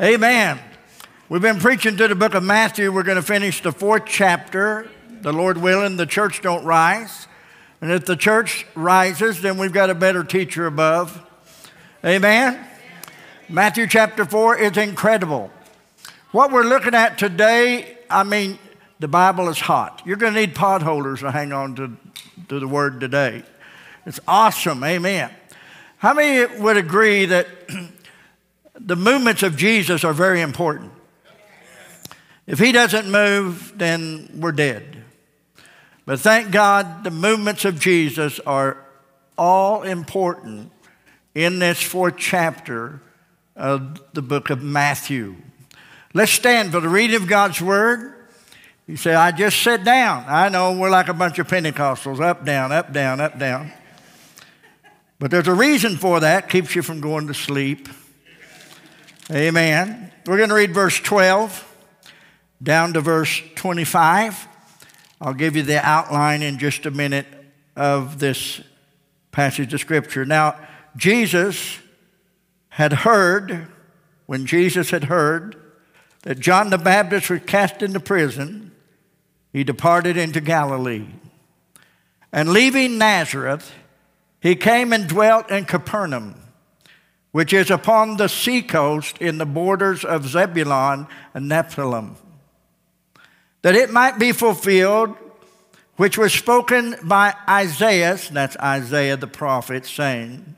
Amen. We've been preaching to the book of Matthew. We're going to finish the fourth chapter. The Lord willing, the church don't rise. And if the church rises, then we've got a better teacher above. Amen. Matthew chapter 4 is incredible. What we're looking at today, I mean, the Bible is hot. You're going to need potholders to hang on to, to the word today. It's awesome. Amen. How many would agree that the movements of Jesus are very important. If he doesn't move, then we're dead. But thank God the movements of Jesus are all important in this fourth chapter of the book of Matthew. Let's stand for the reading of God's word. You say, I just sit down. I know we're like a bunch of Pentecostals up, down, up, down, up, down. But there's a reason for that, keeps you from going to sleep. Amen. We're going to read verse 12 down to verse 25. I'll give you the outline in just a minute of this passage of Scripture. Now, Jesus had heard, when Jesus had heard that John the Baptist was cast into prison, he departed into Galilee. And leaving Nazareth, he came and dwelt in Capernaum which is upon the seacoast in the borders of Zebulun and Nephthalim, that it might be fulfilled, which was spoken by Isaiah, that's Isaiah the prophet, saying,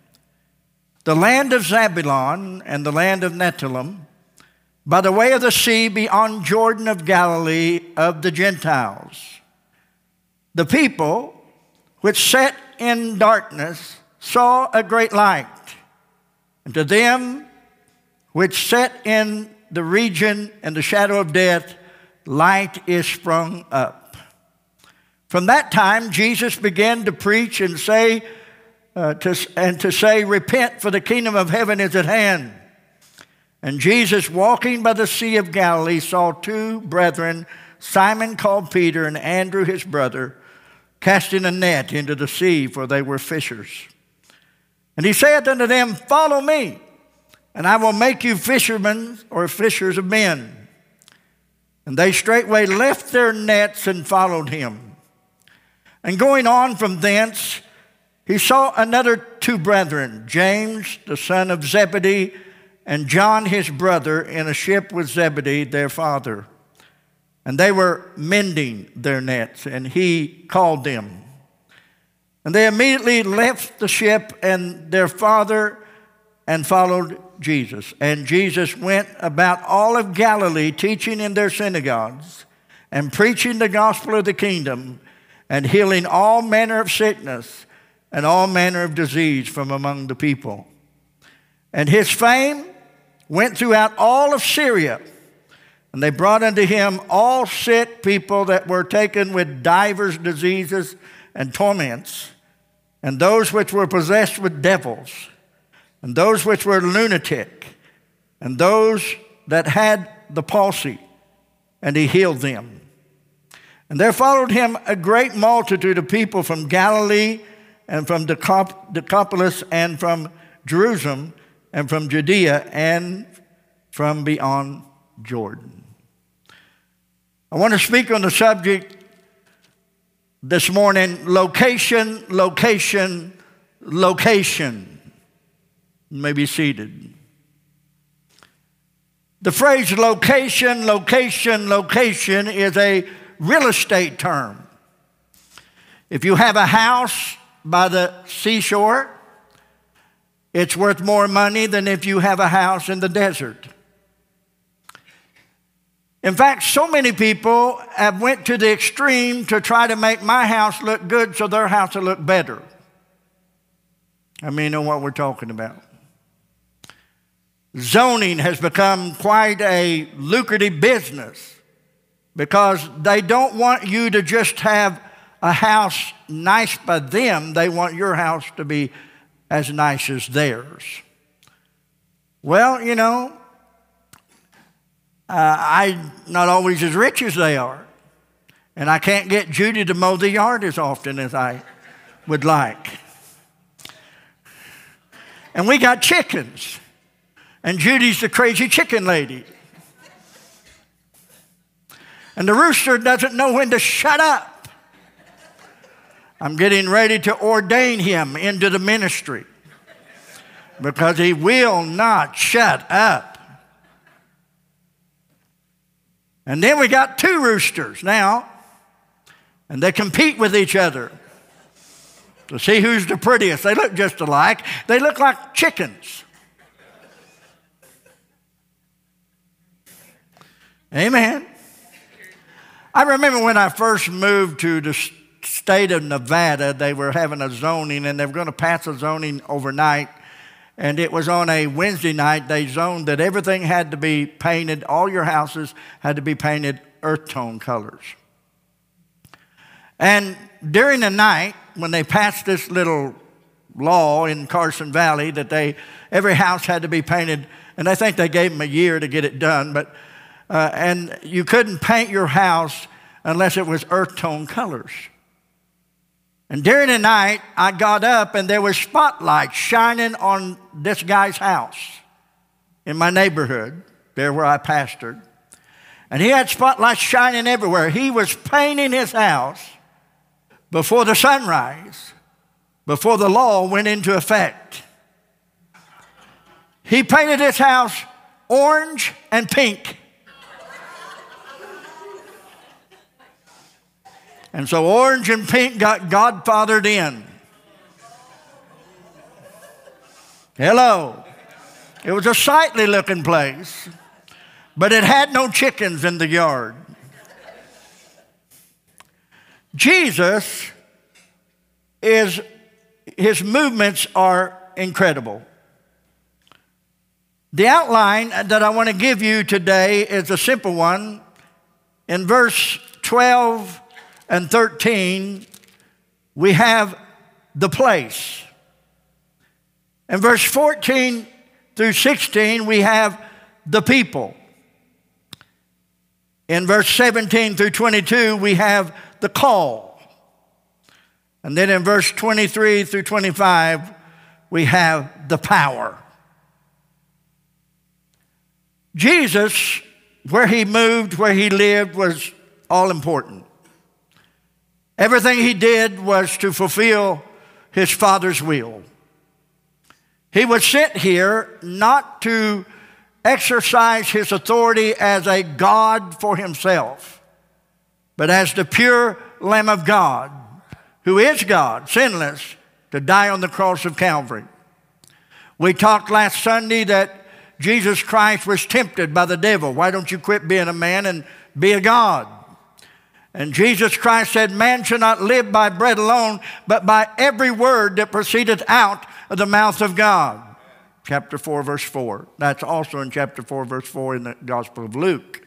The land of Zebulun and the land of Nephthalim, by the way of the sea beyond Jordan of Galilee of the Gentiles. The people which sat in darkness saw a great light. And to them which sat in the region and the shadow of death, light is sprung up. From that time, Jesus began to preach and say, uh, to, and to say, Repent, for the kingdom of heaven is at hand. And Jesus, walking by the Sea of Galilee, saw two brethren, Simon called Peter and Andrew his brother, casting a net into the sea, for they were fishers. And he saith unto them, Follow me, and I will make you fishermen or fishers of men. And they straightway left their nets and followed him. And going on from thence, he saw another two brethren, James, the son of Zebedee, and John his brother, in a ship with Zebedee, their father. And they were mending their nets, and he called them. And they immediately left the ship and their father and followed Jesus. And Jesus went about all of Galilee, teaching in their synagogues and preaching the gospel of the kingdom and healing all manner of sickness and all manner of disease from among the people. And his fame went throughout all of Syria. And they brought unto him all sick people that were taken with divers diseases and torments and those which were possessed with devils, and those which were lunatic, and those that had the palsy, and he healed them. And there followed him a great multitude of people from Galilee, and from Decapolis, and from Jerusalem, and from Judea, and from beyond Jordan. I want to speak on the subject this morning location, location, location. You may be seated. The phrase location, location, location is a real estate term. If you have a house by the seashore, it's worth more money than if you have a house in the desert. In fact, so many people have went to the extreme to try to make my house look good so their house will look better. I mean, you know what we're talking about. Zoning has become quite a lucrative business because they don't want you to just have a house nice by them, they want your house to be as nice as theirs. Well, you know, uh, I'm not always as rich as they are. And I can't get Judy to mow the yard as often as I would like. And we got chickens. and Judy's the crazy chicken lady. And the rooster doesn't know when to shut up. I'm getting ready to ordain him into the ministry because he will not shut up. And then we got two roosters now, and they compete with each other to see who's the prettiest. They look just alike, they look like chickens. Amen. I remember when I first moved to the state of Nevada, they were having a zoning and they were going to pass a zoning overnight. And it was on a Wednesday night, they zoned that everything had to be painted, all your houses had to be painted earth tone colors. And during the night, when they passed this little law in Carson Valley that they every house had to be painted, and I think they gave them a year to get it done, but uh, and you couldn't paint your house unless it was earth tone colors. And during the night, I got up and there was spotlights shining on this guy's house in my neighborhood, there where I pastored. And he had spotlights shining everywhere. He was painting his house before the sunrise, before the law went into effect. He painted his house orange and pink. And so orange and pink got godfathered in. Hello. It was a sightly looking place, but it had no chickens in the yard. Jesus is, his movements are incredible. The outline that I want to give you today is a simple one. In verse 12 and 13, we have the place. In verse 14 through 16, we have the people. In verse 17 through 22, we have the call. And then in verse 23 through 25, we have the power. Jesus, where he moved, where he lived, was all important. Everything he did was to fulfill his Father's will. He was sent here not to exercise his authority as a God for himself, but as the pure Lamb of God, who is God, sinless, to die on the cross of Calvary. We talked last Sunday that Jesus Christ was tempted by the devil. Why don't you quit being a man and be a God? And Jesus Christ said, Man shall not live by bread alone, but by every word that proceedeth out of the mouth of God. Chapter 4, verse 4. That's also in chapter 4, verse 4 in the Gospel of Luke.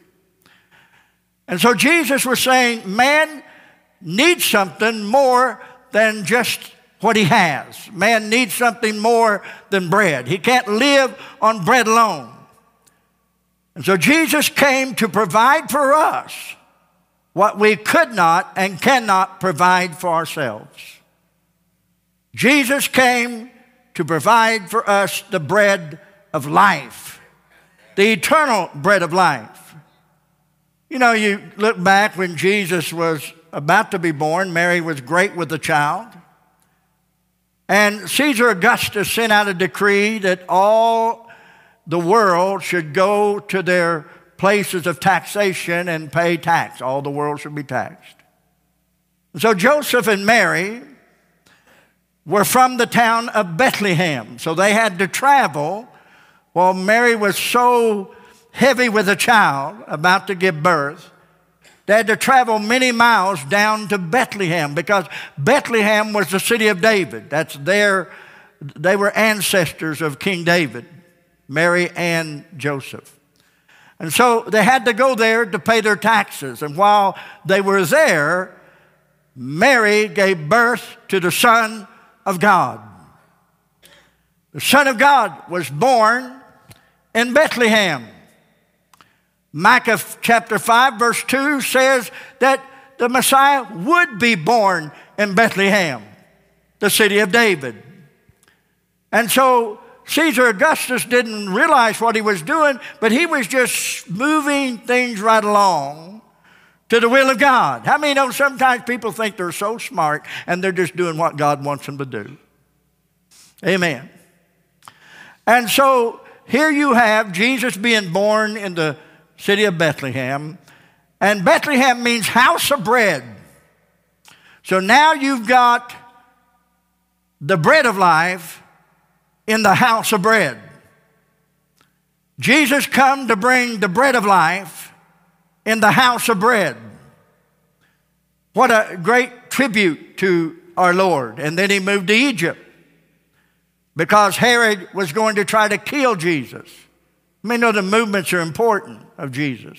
And so Jesus was saying, Man needs something more than just what he has. Man needs something more than bread. He can't live on bread alone. And so Jesus came to provide for us what we could not and cannot provide for ourselves. Jesus came to provide for us the bread of life, the eternal bread of life. You know, you look back when Jesus was about to be born, Mary was great with the child. And Caesar Augustus sent out a decree that all the world should go to their places of taxation and pay tax. All the world should be taxed. So Joseph and Mary were from the town of Bethlehem. So they had to travel while Mary was so heavy with a child about to give birth. They had to travel many miles down to Bethlehem because Bethlehem was the city of David. That's their, they were ancestors of King David, Mary and Joseph. And so they had to go there to pay their taxes. And while they were there, Mary gave birth to the Son of God. The Son of God was born in Bethlehem. Micah chapter 5, verse 2 says that the Messiah would be born in Bethlehem, the city of David. And so Caesar Augustus didn't realize what he was doing, but he was just moving things right along to the will of God. How many know sometimes people think they're so smart and they're just doing what God wants them to do? Amen. And so here you have Jesus being born in the city of Bethlehem. And Bethlehem means house of bread. So now you've got the bread of life in the house of bread. Jesus come to bring the bread of life in the house of bread. What a great tribute to our Lord. And then he moved to Egypt because Herod was going to try to kill Jesus. Many know the movements are important of Jesus.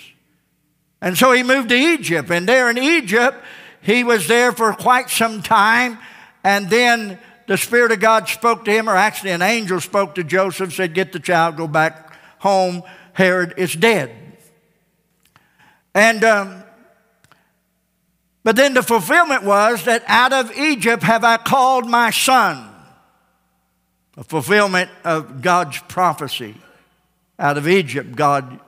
And so he moved to Egypt. And there in Egypt, he was there for quite some time. And then the Spirit of God spoke to him, or actually an angel spoke to Joseph, said, Get the child, go back home. Herod is dead. And, um, but then the fulfillment was that out of Egypt have I called my son. A fulfillment of God's prophecy. Out of Egypt, God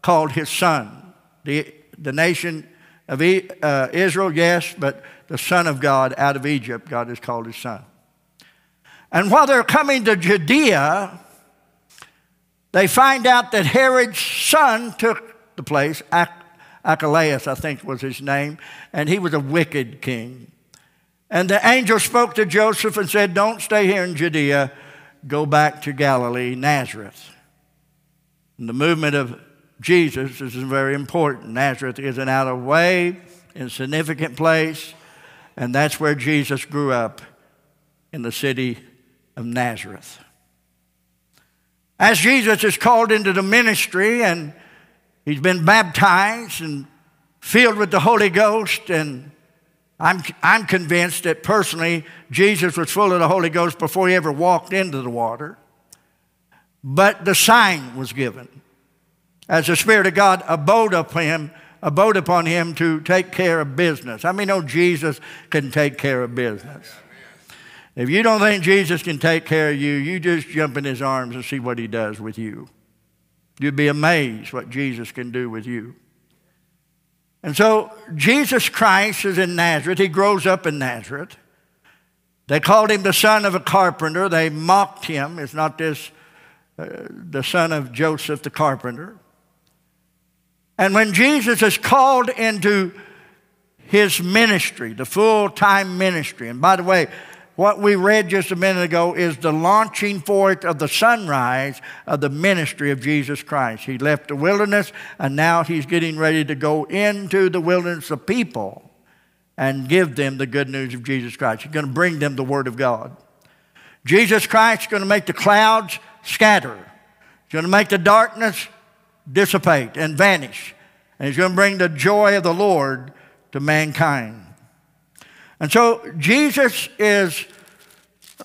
called his son. The, the nation of uh, Israel, yes, but the son of God out of Egypt, God has called his son. And while they're coming to Judea, they find out that Herod's son took the place. Archelaus, I think was his name, and he was a wicked king. And the angel spoke to Joseph and said, Don't stay here in Judea, go back to Galilee, Nazareth. And the movement of Jesus is very important. Nazareth is an out of way, insignificant place, and that's where Jesus grew up in the city of Nazareth. As Jesus is called into the ministry and he's been baptized and filled with the Holy Ghost, and I'm, I'm convinced that personally Jesus was full of the Holy Ghost before he ever walked into the water. But the sign was given as the Spirit of God abode upon him, abode upon him to take care of business. I mean, know Jesus can take care of business? If you don't think Jesus can take care of you, you just jump in his arms and see what he does with you. You'd be amazed what Jesus can do with you. And so Jesus Christ is in Nazareth. He grows up in Nazareth. They called him the son of a carpenter. They mocked him. It's not this, uh, the son of Joseph the carpenter. And when Jesus is called into his ministry, the full time ministry, and by the way, what we read just a minute ago is the launching forth of the sunrise of the ministry of Jesus Christ. He left the wilderness and now he's getting ready to go into the wilderness of people and give them the good news of Jesus Christ. He's going to bring them the Word of God. Jesus Christ is going to make the clouds scatter, he's going to make the darkness dissipate and vanish. And he's going to bring the joy of the Lord to mankind. And so Jesus is,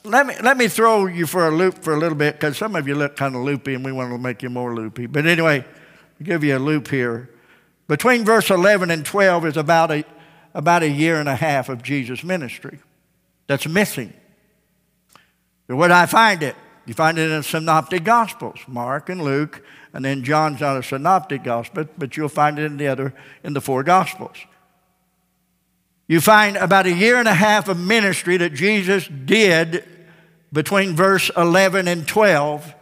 let me, let me throw you for a loop for a little bit because some of you look kind of loopy and we want to make you more loopy. But anyway, I'll give you a loop here. Between verse 11 and 12 is about a, about a year and a half of Jesus' ministry that's missing. So where do I find it? You find it in the synoptic gospels, Mark and Luke, and then John's not a synoptic gospel, but you'll find it in the other in the four gospels. You find about a year and a half of ministry that Jesus did between verse 11 and 12,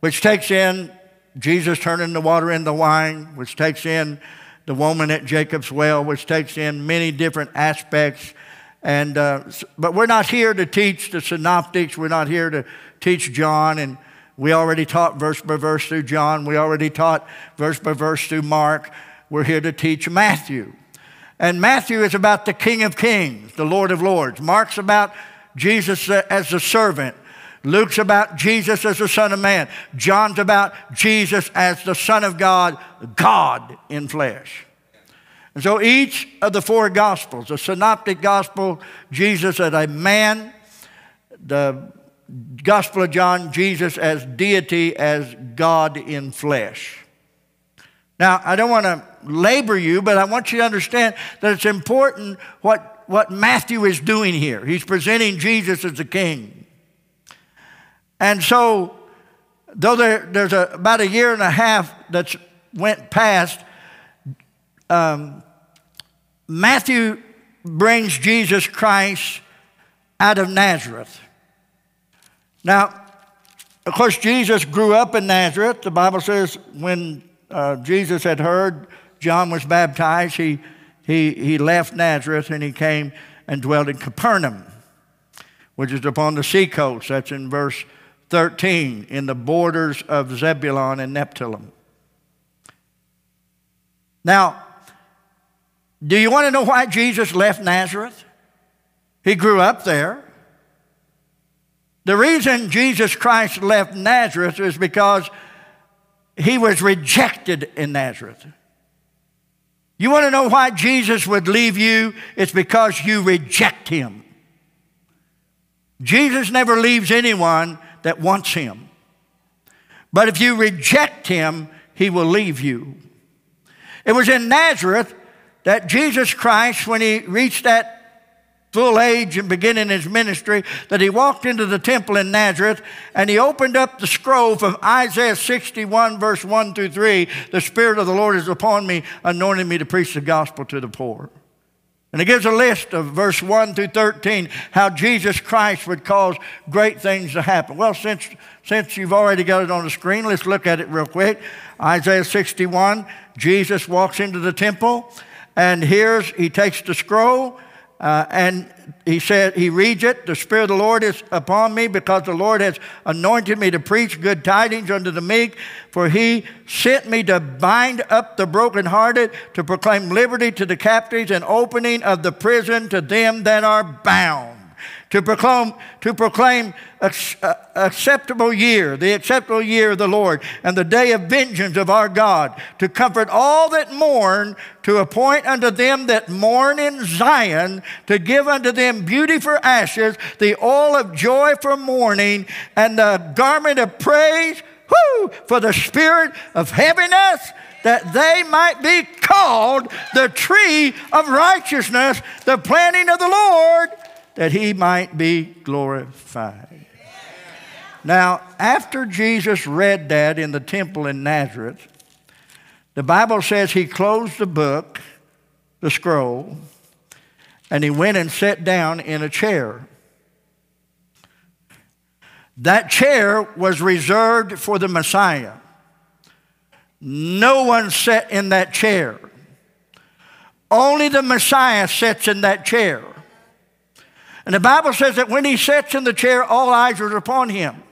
which takes in Jesus turning the water into wine, which takes in the woman at Jacob's well, which takes in many different aspects. And, uh, but we're not here to teach the synoptics. We're not here to teach John. And we already taught verse by verse through John. We already taught verse by verse through Mark. We're here to teach Matthew. And Matthew is about the King of Kings, the Lord of Lords. Mark's about Jesus as the servant. Luke's about Jesus as the Son of Man. John's about Jesus as the Son of God, God in flesh. And so each of the four Gospels, the Synoptic Gospel, Jesus as a man, the Gospel of John, Jesus as deity, as God in flesh. Now, I don't want to labor you, but I want you to understand that it's important what, what Matthew is doing here. He's presenting Jesus as the king. And so though there, there's a, about a year and a half that's went past, um, Matthew brings Jesus Christ out of Nazareth. Now, of course, Jesus grew up in Nazareth. The Bible says when uh, Jesus had heard John was baptized, he, he, he left Nazareth and he came and dwelt in Capernaum, which is upon the seacoast. That's in verse 13, in the borders of Zebulun and Nephthalim. Now, do you want to know why Jesus left Nazareth? He grew up there. The reason Jesus Christ left Nazareth is because he was rejected in Nazareth. You want to know why Jesus would leave you? It's because you reject him. Jesus never leaves anyone that wants him. But if you reject him, he will leave you. It was in Nazareth that Jesus Christ, when he reached that full age and beginning his ministry, that he walked into the temple in Nazareth and he opened up the scroll from Isaiah 61, verse 1 through 3. The Spirit of the Lord is upon me, anointing me to preach the gospel to the poor. And it gives a list of verse 1 through 13 how Jesus Christ would cause great things to happen. Well, since, since you've already got it on the screen, let's look at it real quick. Isaiah 61, Jesus walks into the temple and here's, he takes the scroll uh, and he said, he reads it, the Spirit of the Lord is upon me because the Lord has anointed me to preach good tidings unto the meek, for he sent me to bind up the brokenhearted, to proclaim liberty to the captives and opening of the prison to them that are bound to proclaim, to proclaim uh, acceptable year, the acceptable year of the Lord, and the day of vengeance of our God, to comfort all that mourn, to appoint unto them that mourn in Zion, to give unto them beauty for ashes, the oil of joy for mourning, and the garment of praise whoo, for the spirit of heaviness, that they might be called the tree of righteousness, the planting of the Lord that he might be glorified. Now, after Jesus read that in the temple in Nazareth, the Bible says he closed the book, the scroll, and he went and sat down in a chair. That chair was reserved for the Messiah. No one sat in that chair. Only the Messiah sits in that chair. And the Bible says that when he sits in the chair, all eyes are upon him.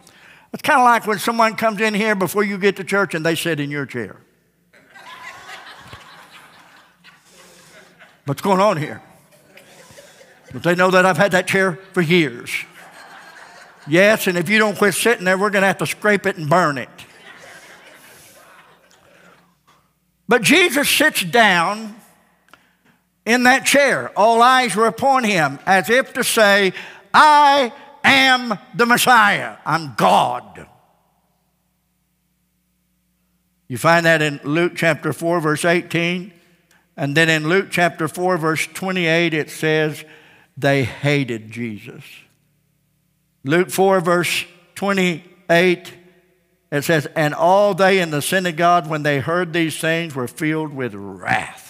It's kind of like when someone comes in here before you get to church and they sit in your chair. What's going on here? But they know that I've had that chair for years. Yes, and if you don't quit sitting there, we're going to have to scrape it and burn it. But Jesus sits down in that chair. All eyes were upon him, as if to say, I am the Messiah. I'm God. You find that in Luke chapter 4, verse 18. And then in Luke chapter 4, verse 28, it says, they hated Jesus. Luke 4, verse 28, it says, And all they in the synagogue, when they heard these things, were filled with wrath.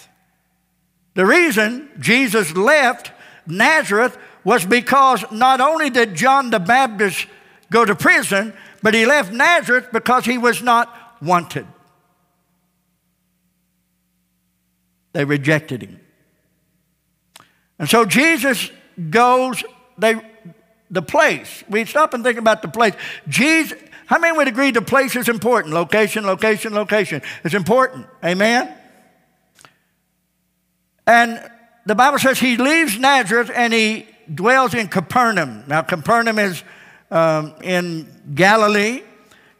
The reason Jesus left Nazareth was because not only did John the Baptist go to prison, but he left Nazareth because he was not wanted. They rejected him. And so Jesus goes, they, the place. We stop and think about the place. Jesus, how many would agree the place is important? Location, location, location. It's important. Amen? And the Bible says he leaves Nazareth and he dwells in Capernaum. Now, Capernaum is um, in Galilee,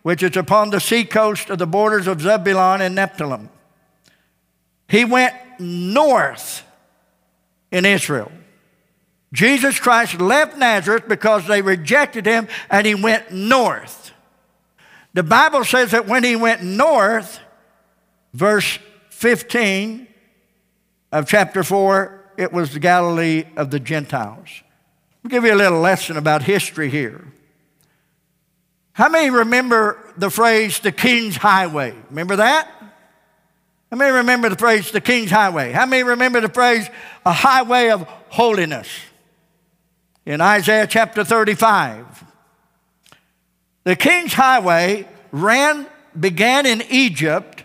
which is upon the seacoast of the borders of Zebulun and Nephthalim. He went north in Israel. Jesus Christ left Nazareth because they rejected him and he went north. The Bible says that when he went north, verse 15, of chapter 4, it was the Galilee of the Gentiles. I'll give you a little lesson about history here. How many remember the phrase the King's Highway? Remember that? How many remember the phrase the King's Highway? How many remember the phrase a highway of holiness? In Isaiah chapter 35. The King's Highway ran, began in Egypt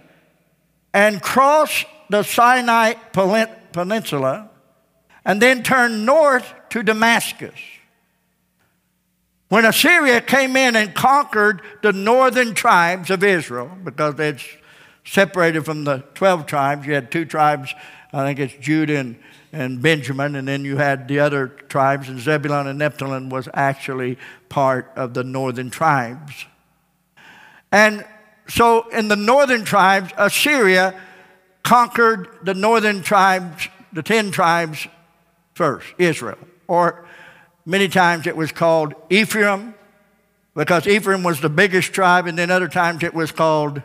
and crossed the Sinai Peninsula and then turned north to Damascus. When Assyria came in and conquered the northern tribes of Israel, because they'd separated from the 12 tribes, you had two tribes, I think it's Judah and, and Benjamin, and then you had the other tribes, and Zebulun and Nephthalim was actually part of the northern tribes. And so in the northern tribes, Assyria conquered the northern tribes, the 10 tribes first, Israel, or Many times it was called Ephraim because Ephraim was the biggest tribe, and then other times it was called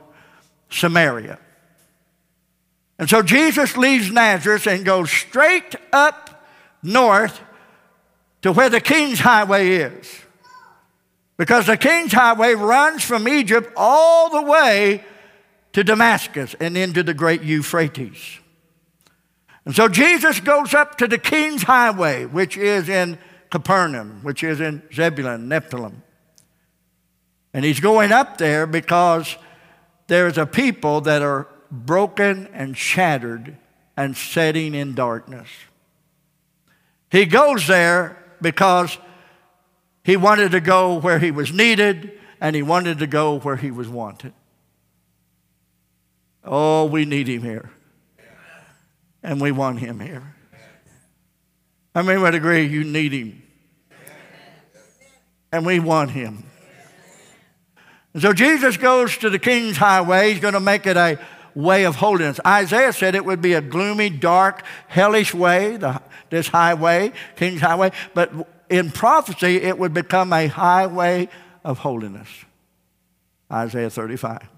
Samaria. And so Jesus leaves Nazareth and goes straight up north to where the King's Highway is. Because the King's Highway runs from Egypt all the way to Damascus and into the great Euphrates. And so Jesus goes up to the King's Highway, which is in Capernaum, which is in Zebulun, Nephthalim. And he's going up there because there's a people that are broken and shattered and setting in darkness. He goes there because he wanted to go where he was needed and he wanted to go where he was wanted. Oh, we need him here. And we want him here. How many would agree you need him? And we want him. And so Jesus goes to the King's Highway. He's going to make it a way of holiness. Isaiah said it would be a gloomy, dark, hellish way, the, this highway, King's Highway. But in prophecy, it would become a highway of holiness. Isaiah 35.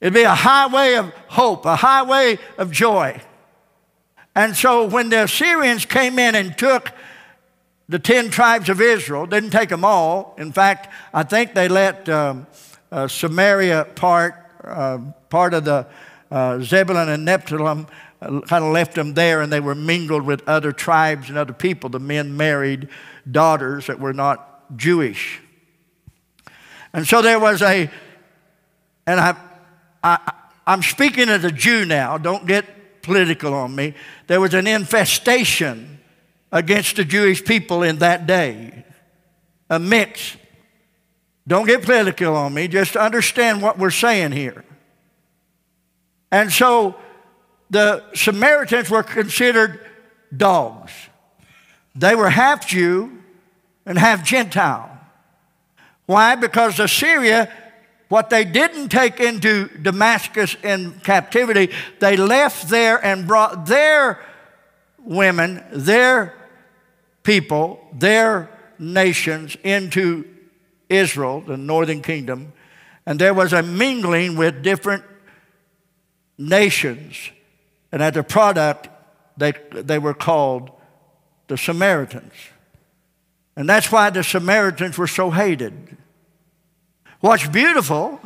It'd be a highway of hope, a highway of joy. And so when the Assyrians came in and took the 10 tribes of Israel, didn't take them all. In fact, I think they let um, uh, Samaria part, uh, part of the uh, Zebulun and Nephthalim, uh, kind of left them there and they were mingled with other tribes and other people. The men married daughters that were not Jewish. And so there was a, and I, I, I'm speaking as a Jew now, don't get political on me, there was an infestation against the Jewish people in that day. A mix. Don't get political on me, just understand what we're saying here. And so the Samaritans were considered dogs. They were half Jew and half Gentile. Why? Because Assyria what they didn't take into Damascus in captivity, they left there and brought their women, their people, their nations into Israel, the northern kingdom. And there was a mingling with different nations. And as a product, they, they were called the Samaritans. And that's why the Samaritans were so hated. What's beautiful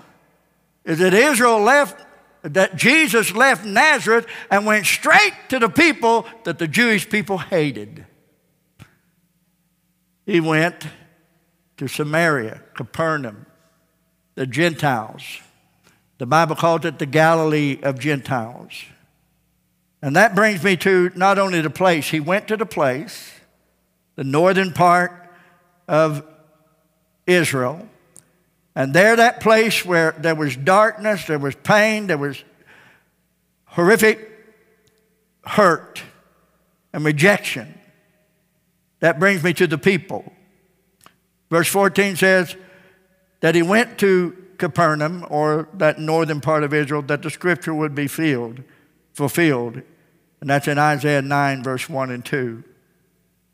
is that Israel left, that Jesus left Nazareth and went straight to the people that the Jewish people hated. He went to Samaria, Capernaum, the Gentiles. The Bible calls it the Galilee of Gentiles. And that brings me to not only the place, he went to the place, the northern part of Israel, and there, that place where there was darkness, there was pain, there was horrific hurt and rejection. That brings me to the people. Verse 14 says that he went to Capernaum, or that northern part of Israel, that the scripture would be filled, fulfilled. And that's in Isaiah 9, verse 1 and 2.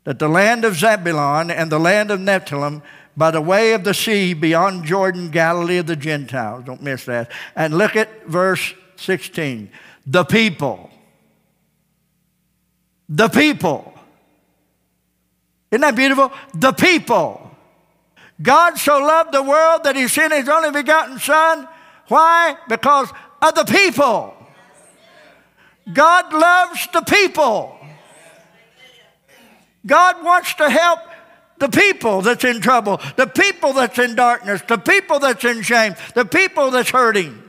That the land of Zebulun and the land of Nephthalim by the way of the sea beyond Jordan, Galilee of the Gentiles. Don't miss that. And look at verse 16. The people. The people. Isn't that beautiful? The people. God so loved the world that he sent his only begotten Son. Why? Because of the people. God loves the people. God wants to help the people that's in trouble, the people that's in darkness, the people that's in shame, the people that's hurting.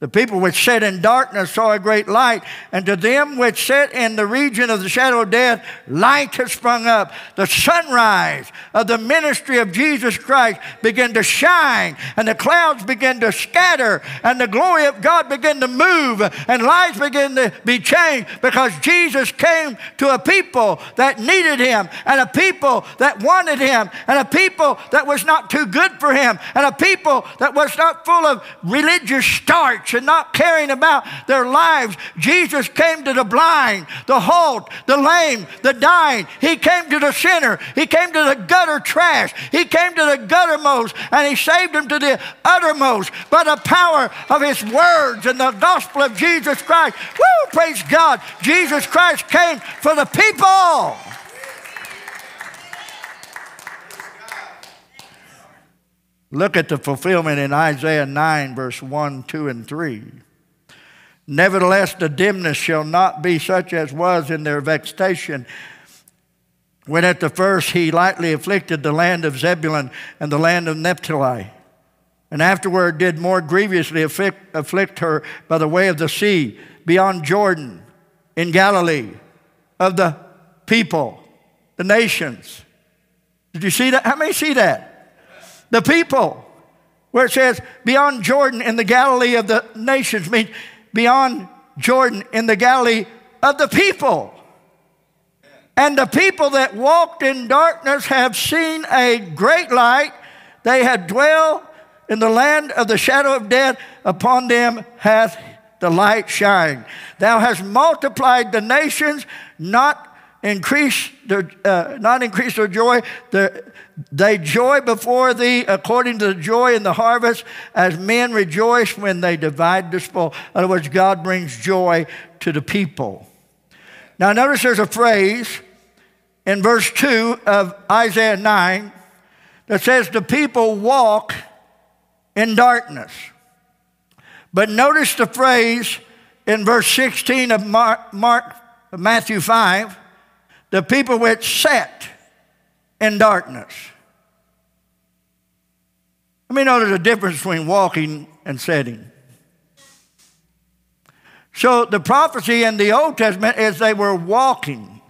The people which sat in darkness saw a great light, and to them which sat in the region of the shadow of death, light has sprung up. The sunrise of the ministry of Jesus Christ began to shine, and the clouds began to scatter, and the glory of God began to move, and lives began to be changed because Jesus came to a people that needed Him, and a people that wanted Him, and a people that was not too good for Him, and a people that was not full of religious starch and not caring about their lives. Jesus came to the blind, the halt, the lame, the dying. He came to the sinner. He came to the gutter trash. He came to the guttermost and he saved them to the uttermost by the power of his words and the gospel of Jesus Christ. Woo! Praise God. Jesus Christ came for the people. Look at the fulfillment in Isaiah 9, verse 1, 2, and 3. Nevertheless, the dimness shall not be such as was in their vexation. When at the first he lightly afflicted the land of Zebulun and the land of Naphtali, and afterward did more grievously afflict, afflict her by the way of the sea, beyond Jordan, in Galilee, of the people, the nations. Did you see that? How many see that? The people. Where it says, beyond Jordan in the Galilee of the nations, means beyond Jordan in the Galilee of the people. And the people that walked in darkness have seen a great light. They had dwelled in the land of the shadow of death. Upon them hath the light shined. Thou hast multiplied the nations, not increase their, uh, not increase their joy. The, they joy before thee according to the joy in the harvest, as men rejoice when they divide the spoil. In other words, God brings joy to the people. Now, notice there's a phrase in verse 2 of Isaiah 9 that says, The people walk in darkness. But notice the phrase in verse 16 of Mark, Mark Matthew 5 the people which sat in darkness. Let me know there's a difference between walking and sitting. So the prophecy in the Old Testament is they were walking.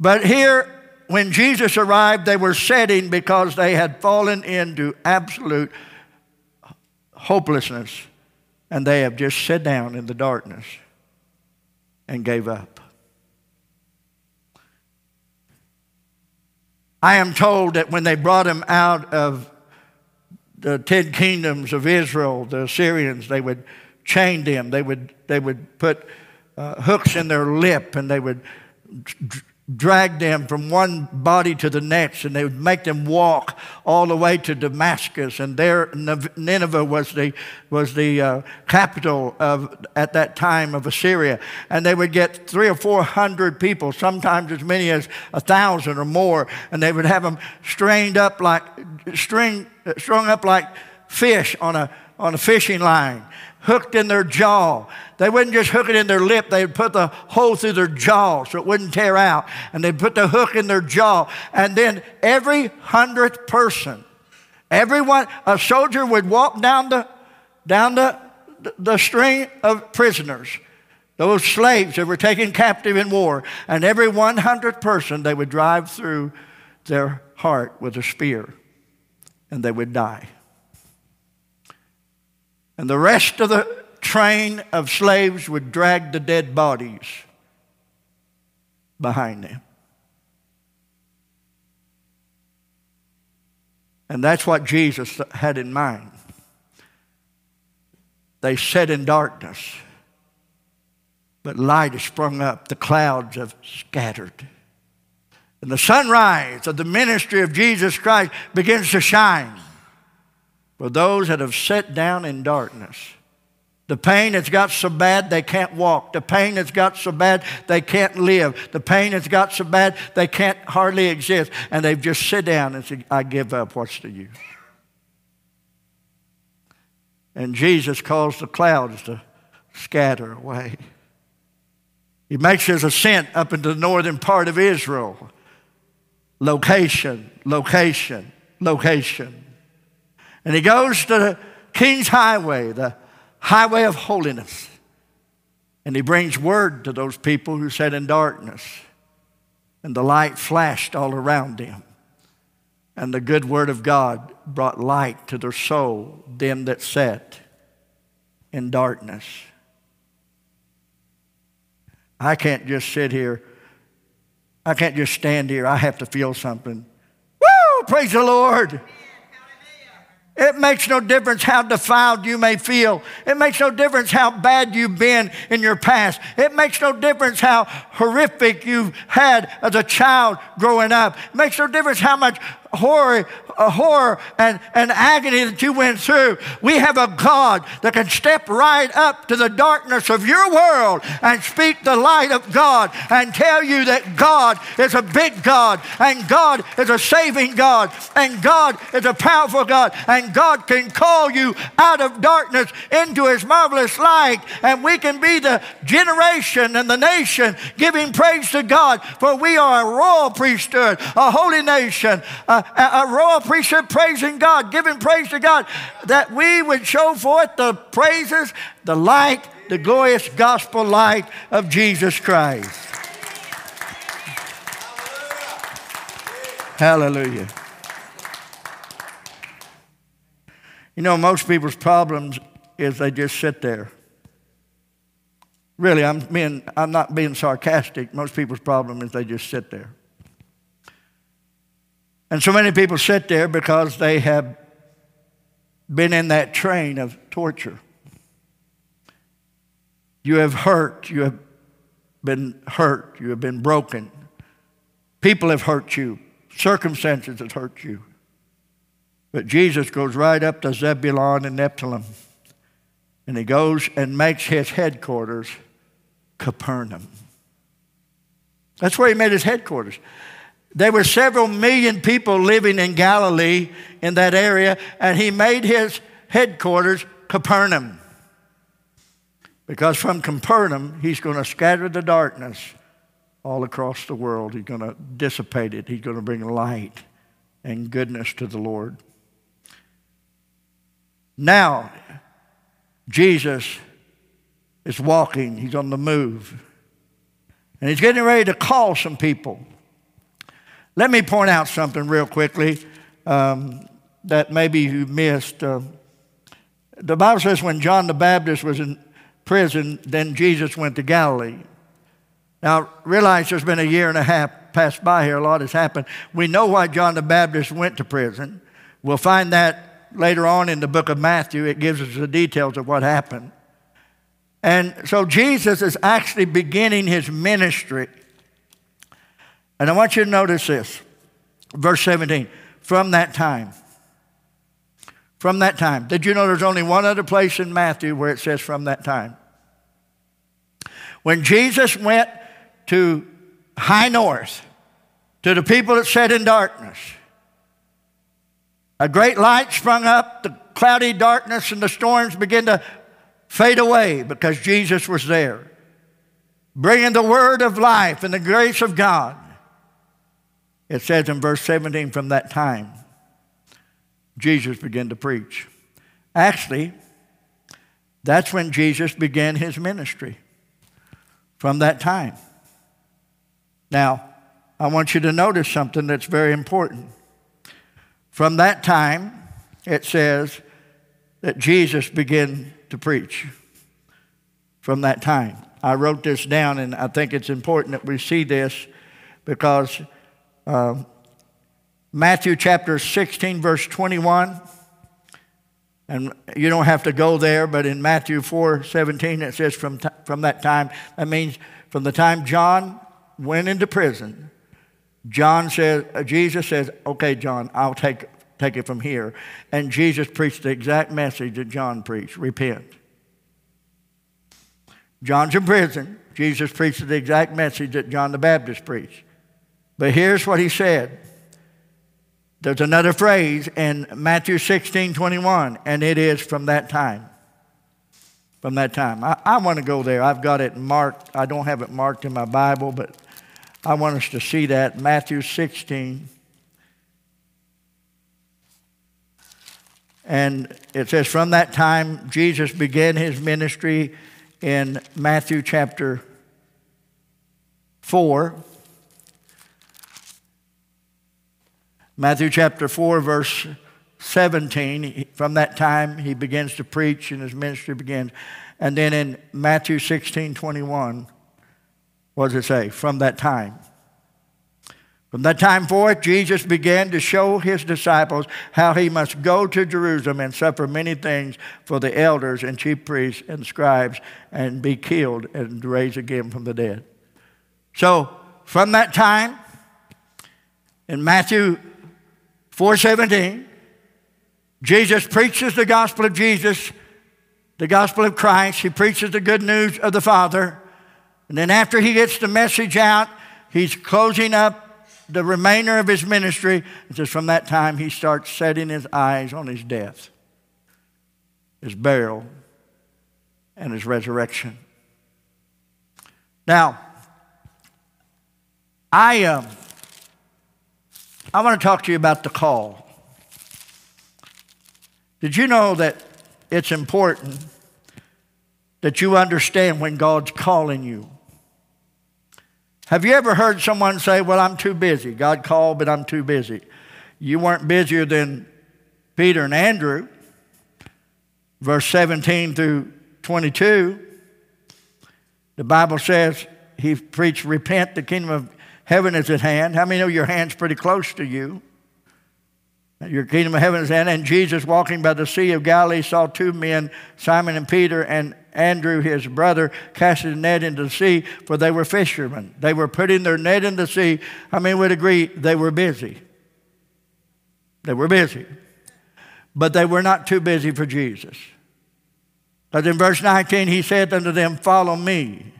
But here, when Jesus arrived, they were sitting because they had fallen into absolute hopelessness and they have just sat down in the darkness and gave up. I am told that when they brought him out of the ten kingdoms of Israel, the Assyrians, they would chain them. They would, they would put uh, hooks in their lip and they would drag them from one body to the next, and they would make them walk all the way to Damascus. And there, Nineveh was the, was the uh, capital of, at that time of Assyria. And they would get three or four hundred people, sometimes as many as a thousand or more, and they would have them strained up like, string, strung up like fish on a, on a fishing line hooked in their jaw. They wouldn't just hook it in their lip, they'd put the hole through their jaw so it wouldn't tear out. And they'd put the hook in their jaw. And then every hundredth person, everyone, a soldier would walk down the, down the, the string of prisoners. Those slaves that were taken captive in war, and every 100th person they would drive through their heart with a spear, and they would die. And the rest of the train of slaves would drag the dead bodies behind them. And that's what Jesus had in mind. They sat in darkness, but light has sprung up, the clouds have scattered. And the sunrise of the ministry of Jesus Christ begins to shine for those that have sat down in darkness The pain has got so bad they can't walk. The pain has got so bad they can't live. The pain has got so bad they can't hardly exist. And they've just sit down and said, I give up. What's the use? And Jesus calls the clouds to scatter away. He makes his ascent up into the northern part of Israel. Location, location, location. And he goes to the King's Highway, the highway of holiness. And he brings word to those people who sat in darkness. And the light flashed all around them. And the good word of God brought light to their soul, them that sat in darkness. I can't just sit here. I can't just stand here. I have to feel something. Woo! Praise the Lord. It makes no difference how defiled you may feel. It makes no difference how bad you've been in your past. It makes no difference how horrific you've had as a child growing up. It makes no difference how much horror, uh, horror and, and agony that you went through. We have a God that can step right up to the darkness of your world and speak the light of God and tell you that God is a big God and God is a saving God and God is a powerful God and God can call you out of darkness into His marvelous light and we can be the generation and the nation giving praise to God for we are a royal priesthood, a holy nation, a, a, royal priesthood praising God, giving praise to God, that we would show forth the praises, the light, the glorious gospel light of Jesus Christ. Hallelujah. You know, most people's problems is they just sit there. Really, I'm, being, I'm not being sarcastic. Most people's problem is they just sit there. And so many people sit there because they have been in that train of torture. You have hurt, you have been hurt, you have been broken. People have hurt you, circumstances have hurt you. But Jesus goes right up to Zebulun and Nephthalim, and he goes and makes his headquarters Capernaum. That's where he made his headquarters. There were several million people living in Galilee in that area, and he made his headquarters Capernaum. Because from Capernaum, he's going to scatter the darkness all across the world. He's going to dissipate it. He's going to bring light and goodness to the Lord. Now, Jesus is walking, he's on the move, and he's getting ready to call some people. Let me point out something real quickly um, that maybe you missed. Uh, the Bible says when John the Baptist was in prison, then Jesus went to Galilee. Now, realize there's been a year and a half passed by here, a lot has happened. We know why John the Baptist went to prison. We'll find that later on in the book of Matthew. It gives us the details of what happened. And so Jesus is actually beginning his ministry and I want you to notice this. Verse 17. From that time. From that time. Did you know there's only one other place in Matthew where it says from that time? When Jesus went to high north, to the people that sat in darkness, a great light sprung up, the cloudy darkness and the storms began to fade away because Jesus was there, bringing the word of life and the grace of God. It says in verse 17, from that time, Jesus began to preach. Actually, that's when Jesus began his ministry. From that time. Now, I want you to notice something that's very important. From that time, it says that Jesus began to preach. From that time. I wrote this down, and I think it's important that we see this because uh, Matthew chapter 16, verse 21. And you don't have to go there, but in Matthew 4 17, it says from, t- from that time, that means from the time John went into prison, John says, uh, Jesus says, okay, John, I'll take, take it from here. And Jesus preached the exact message that John preached repent. John's in prison. Jesus preached the exact message that John the Baptist preached. But here's what he said. There's another phrase in Matthew 16 21, and it is from that time. From that time. I, I want to go there. I've got it marked. I don't have it marked in my Bible, but I want us to see that. Matthew 16. And it says, From that time, Jesus began his ministry in Matthew chapter 4. Matthew chapter 4, verse 17, from that time he begins to preach and his ministry begins. And then in Matthew 16, 21, what does it say? From that time. From that time forth, Jesus began to show his disciples how he must go to Jerusalem and suffer many things for the elders and chief priests and scribes and be killed and raised again from the dead. So, from that time, in Matthew 4:17, Jesus preaches the gospel of Jesus, the gospel of Christ. He preaches the good news of the Father. And then after he gets the message out, he's closing up the remainder of his ministry. It says from that time he starts setting his eyes on his death, his burial, and his resurrection. Now, I, uh, I want to talk to you about the call. Did you know that it's important that you understand when God's calling you? Have you ever heard someone say, Well, I'm too busy? God called, but I'm too busy. You weren't busier than Peter and Andrew. Verse 17 through 22, the Bible says he preached, Repent, the kingdom of heaven is at hand. How many know your hand's pretty close to you? Your kingdom of heaven is at hand. And Jesus, walking by the Sea of Galilee, saw two men, Simon and Peter, and Andrew, his brother, casting a net into the sea, for they were fishermen. They were putting their net in the sea. How many would agree they were busy? They were busy. But they were not too busy for Jesus. But in verse 19, he said unto them, Follow me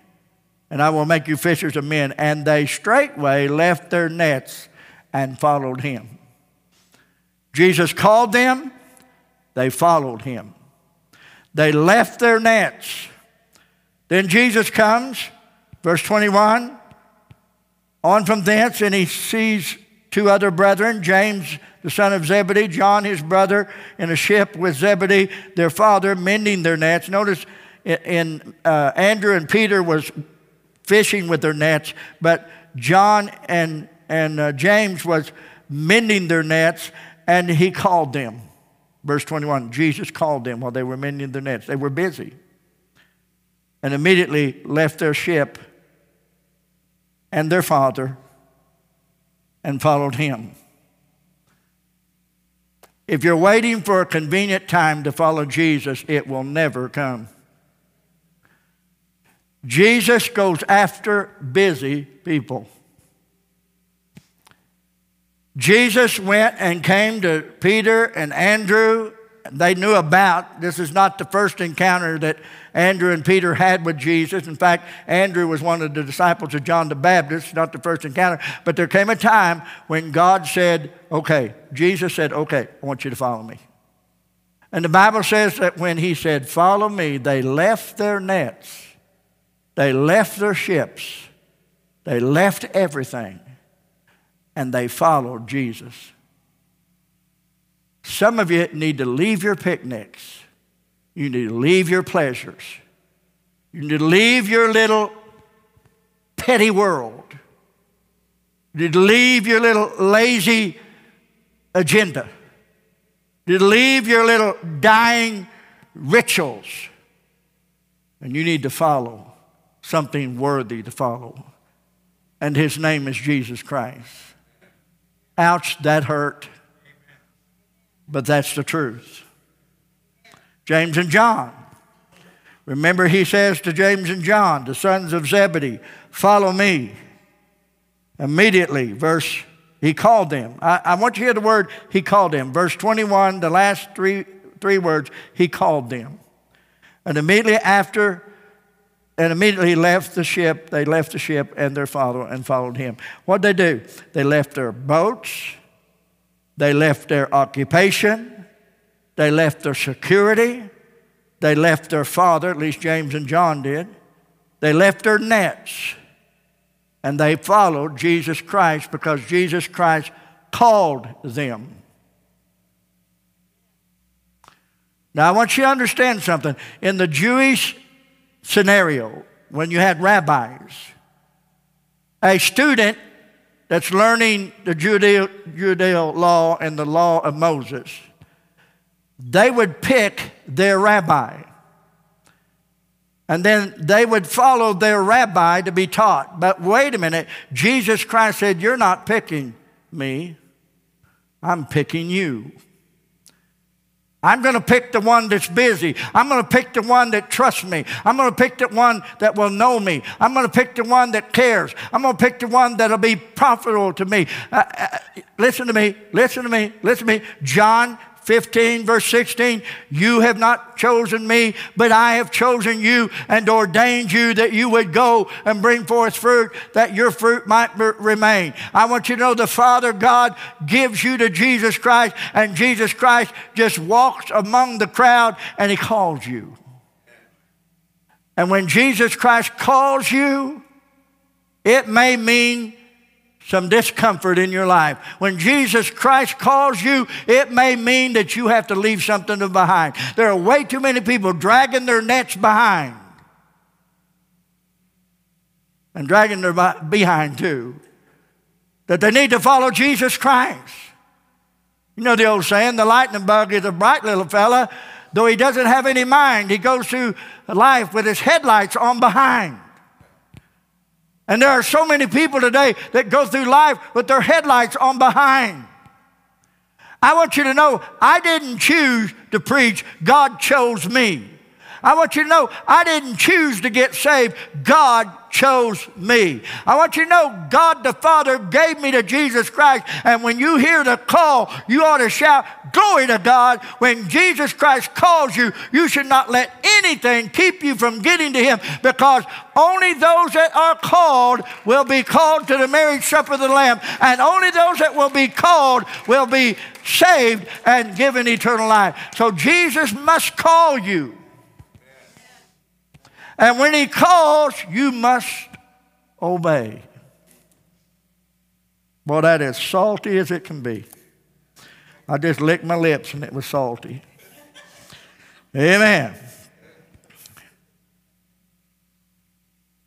and I will make you fishers of men. And they straightway left their nets and followed him. Jesus called them, they followed him. They left their nets. Then Jesus comes, verse 21, on from thence, and he sees two other brethren, James the son of Zebedee, John his brother, in a ship with Zebedee their father, mending their nets. Notice in uh, Andrew and Peter was fishing with their nets, but John and, and uh, James was mending their nets, and he called them. Verse 21 Jesus called them while they were mending their nets. They were busy. And immediately left their ship and their father and followed him. If you're waiting for a convenient time to follow Jesus, it will never come. Jesus goes after busy people. Jesus went and came to Peter and Andrew. They knew about. This is not the first encounter that Andrew and Peter had with Jesus. In fact, Andrew was one of the disciples of John the Baptist, not the first encounter. But there came a time when God said, Okay, Jesus said, Okay, I want you to follow me. And the Bible says that when he said, Follow me, they left their nets they left their ships, they left everything, and they followed Jesus. Some of you need to leave your picnics. You need to leave your pleasures. You need to leave your little petty world. You need to leave your little lazy agenda. You need to leave your little dying rituals. And you need to follow something worthy to follow. And his name is Jesus Christ. Ouch, that hurt. But that's the truth. James and John. Remember, he says to James and John, the sons of Zebedee, Follow me. Immediately, verse, he called them. I, I want you to hear the word, he called them. Verse 21, the last three, three words, he called them. And immediately after and immediately left the ship. They left the ship and their father and followed him. What did they do? They left their boats, they left their occupation, they left their security, they left their father, at least James and John did. They left their nets and they followed Jesus Christ because Jesus Christ called them. Now, I want you to understand something. In the Jewish scenario, when you had rabbis, a student that's learning the Judeo, Judeo law and the law of Moses, they would pick their rabbi. And then they would follow their rabbi to be taught. But wait a minute, Jesus Christ said, You're not picking me, I'm picking you. I'm going to pick the one that's busy. I'm going to pick the one that trusts me. I'm going to pick the one that will know me. I'm going to pick the one that cares. I'm going to pick the one that'll be profitable to me. Uh, uh, listen to me. Listen to me. Listen to me. John 15, verse 16, you have not chosen me, but I have chosen you and ordained you that you would go and bring forth fruit, that your fruit might remain. I want you to know the Father God gives you to Jesus Christ, and Jesus Christ just walks among the crowd and he calls you. And when Jesus Christ calls you, it may mean some discomfort in your life. When Jesus Christ calls you, it may mean that you have to leave something behind. There are way too many people dragging their nets behind and dragging their behind too. That they need to follow Jesus Christ. You know the old saying, the lightning bug is a bright little fella, though he doesn't have any mind. He goes through life with his headlights on behind. And there are so many people today that go through life with their headlights on behind. I want you to know I didn't choose to preach, God chose me. I want you to know I didn't choose to get saved, God chose me. I want you to know God the Father gave me to Jesus Christ. And when you hear the call, you ought to shout, Glory to God. When Jesus Christ calls you, you should not let anything keep you from getting to Him because only those that are called will be called to the marriage supper of the Lamb. And only those that will be called will be saved and given eternal life. So Jesus must call you. And when he calls, you must obey. Boy, that is salty as it can be. I just licked my lips and it was salty. Amen.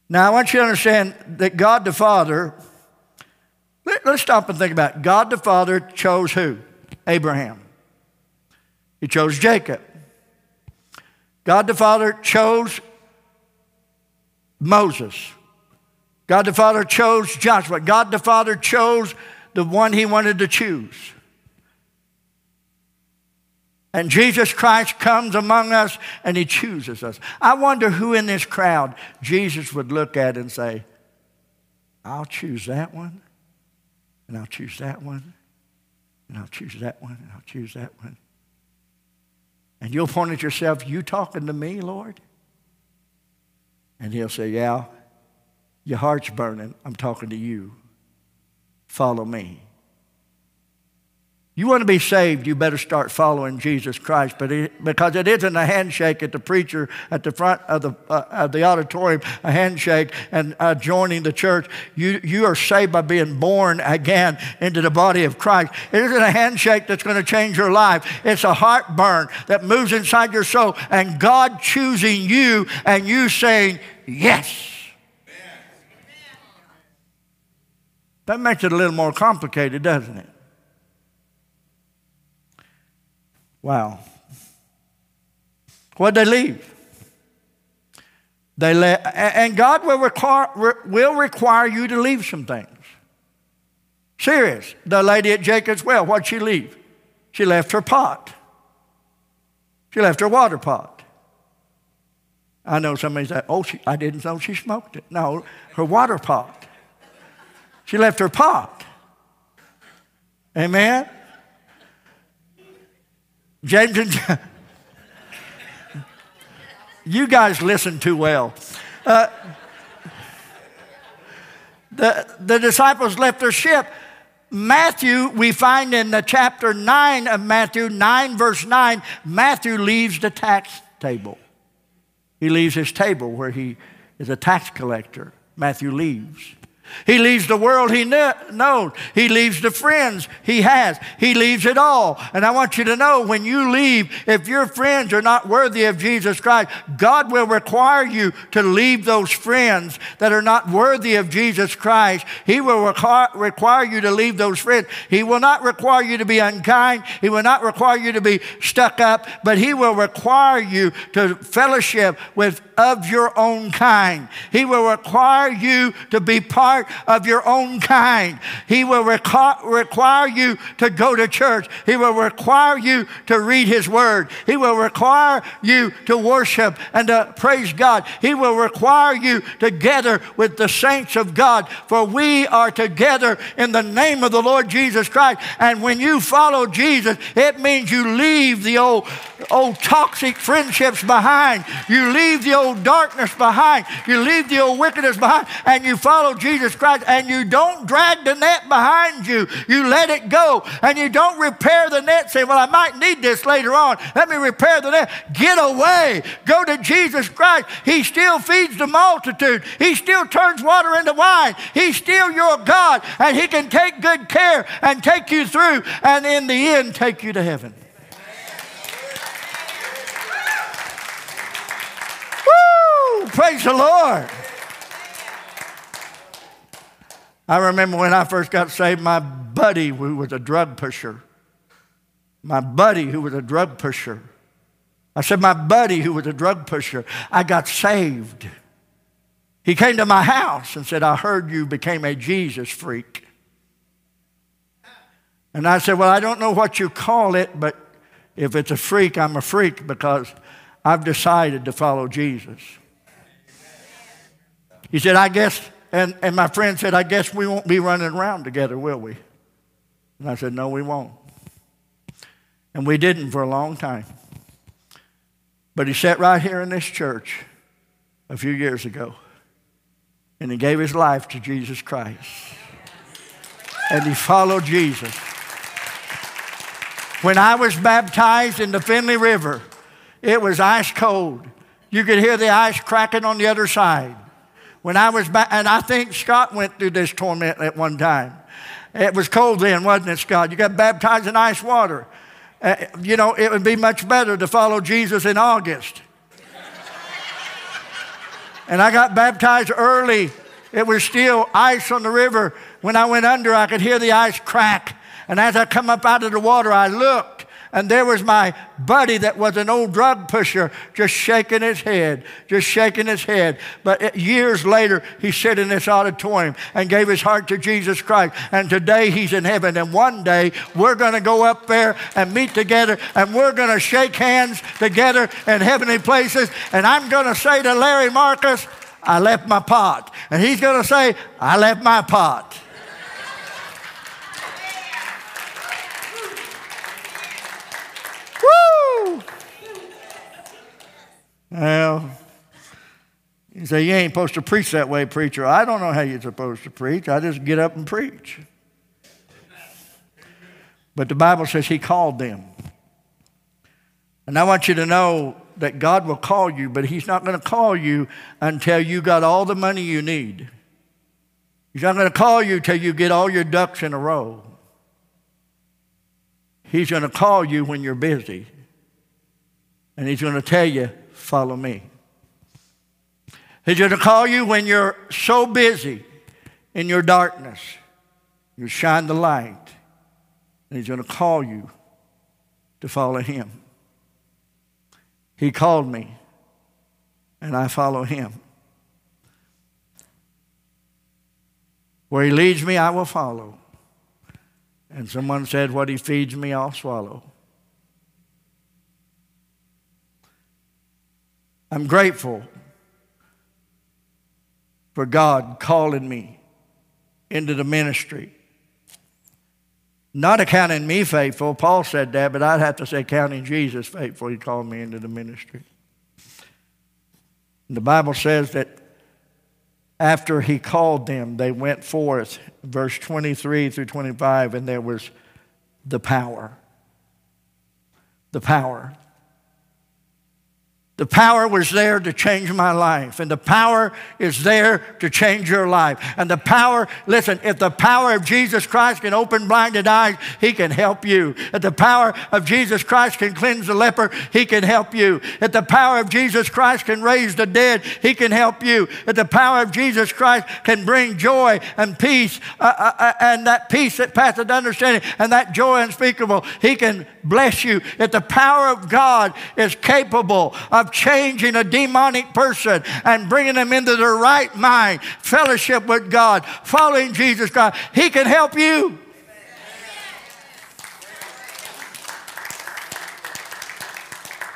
Now, I want you to understand that God the Father, let, us stop and think about it. God the Father chose who? Abraham. He chose Jacob. God the Father chose Moses. God the Father chose Joshua. God the Father chose the one he wanted to choose. And Jesus Christ comes among us and he chooses us. I wonder who in this crowd Jesus would look at and say, I'll choose that one, and I'll choose that one, and I'll choose that one, and I'll choose that one. And you'll point at yourself, You talking to me, Lord? And he'll say, Yeah, your heart's burning. I'm talking to you. Follow me. You want to be saved, you better start following Jesus Christ. But it, because it isn't a handshake at the preacher at the front of the, uh, of the auditorium, a handshake and uh, joining the church. You, you are saved by being born again into the body of Christ. It isn't a handshake that's going to change your life. It's a heartburn that moves inside your soul and God choosing you and you saying, Yes. That makes it a little more complicated, doesn't it? Wow. What'd they leave? They let, and God will require, will require you to leave some things. Serious. The lady at Jacob's well, what'd she leave? She left her pot. She left her water pot. I know somebody said, oh, she, I didn't know she smoked it. No, her water pot. She left her pot. Amen? James and John. You guys listen too well. Uh, the, the disciples left their ship. Matthew, we find in the chapter 9 of Matthew, 9 verse 9, Matthew leaves the tax table. He leaves his table where he is a tax collector. Matthew leaves. He leaves the world he knows. He leaves the friends he has. He leaves it all. And I want you to know when you leave, if your friends are not worthy of Jesus Christ, God will require you to leave those friends that are not worthy of Jesus Christ. He will require, require you to leave those friends. He will not require you to be unkind. He will not require you to be stuck up, but He will require you to fellowship with of your own kind. He will require you to be part of your own kind. He will requ- require you to go to church. He will require you to read His Word. He will require you to worship and to praise God. He will require you together with the saints of God, for we are together in the name of the Lord Jesus Christ. And when you follow Jesus, it means you leave the old, old toxic friendships behind. You leave the old darkness behind. You leave the old wickedness behind, and you follow Jesus Christ and you don't drag the net behind you. You let it go and you don't repair the net. saying, well, I might need this later on. Let me repair the net. Get away. Go to Jesus Christ. He still feeds the multitude. He still turns water into wine. He's still your God and He can take good care and take you through and in the end take you to heaven. Woo! Praise the Lord. I remember when I first got saved, my buddy who was a drug pusher, my buddy who was a drug pusher, I said, my buddy who was a drug pusher, I got saved. He came to my house and said, I heard you became a Jesus freak. And I said, Well, I don't know what you call it, but if it's a freak, I'm a freak because I've decided to follow Jesus. He said, I guess and, and my friend said, I guess we won't be running around together, will we? And I said, No, we won't. And we didn't for a long time. But he sat right here in this church a few years ago and he gave his life to Jesus Christ. And he followed Jesus. When I was baptized in the Finley River, it was ice cold. You could hear the ice cracking on the other side. When I was back, and I think Scott went through this torment at one time. It was cold then, wasn't it, Scott? You got baptized in ice water. Uh, you know, it would be much better to follow Jesus in August. and I got baptized early. It was still ice on the river. When I went under, I could hear the ice crack. And as I come up out of the water, I looked and there was my buddy that was an old drug pusher just shaking his head, just shaking his head. But years later, he sat in this auditorium and gave his heart to Jesus Christ. And today he's in heaven. And one day we're going to go up there and meet together and we're going to shake hands together in heavenly places. And I'm going to say to Larry Marcus, I left my pot. And he's going to say, I left my pot. Well, you say, You ain't supposed to preach that way, preacher. I don't know how you're supposed to preach. I just get up and preach. But the Bible says He called them. And I want you to know that God will call you, but He's not going to call you until you got all the money you need. He's not going to call you till you get all your ducks in a row. He's going to call you when you're busy. And He's going to tell you, follow me. He's going to call you when you're so busy in your darkness. You shine the light. And he's going to call you to follow him. He called me, and I follow him. Where he leads me, I will follow. And someone said, What he feeds me, I'll swallow. I'm grateful for God calling me into the ministry. Not accounting me faithful, Paul said that, but I'd have to say counting Jesus faithful, he called me into the ministry. And the Bible says that after he called them, they went forth, verse 23 through 25, and there was the power. The power. The power was there to change my life, and the power is there to change your life. And the power, listen, if the power of Jesus Christ can open blinded eyes, He can help you. If the power of Jesus Christ can cleanse the leper, He can help you. If the power of Jesus Christ can raise the dead, He can help you. If the power of Jesus Christ can bring joy and peace, uh, uh, uh and that peace that passeth understanding, and that joy unspeakable, He can bless you. If the power of God is capable of changing a demonic person and bringing them into their right mind, fellowship with God, following Jesus Christ. He can help you.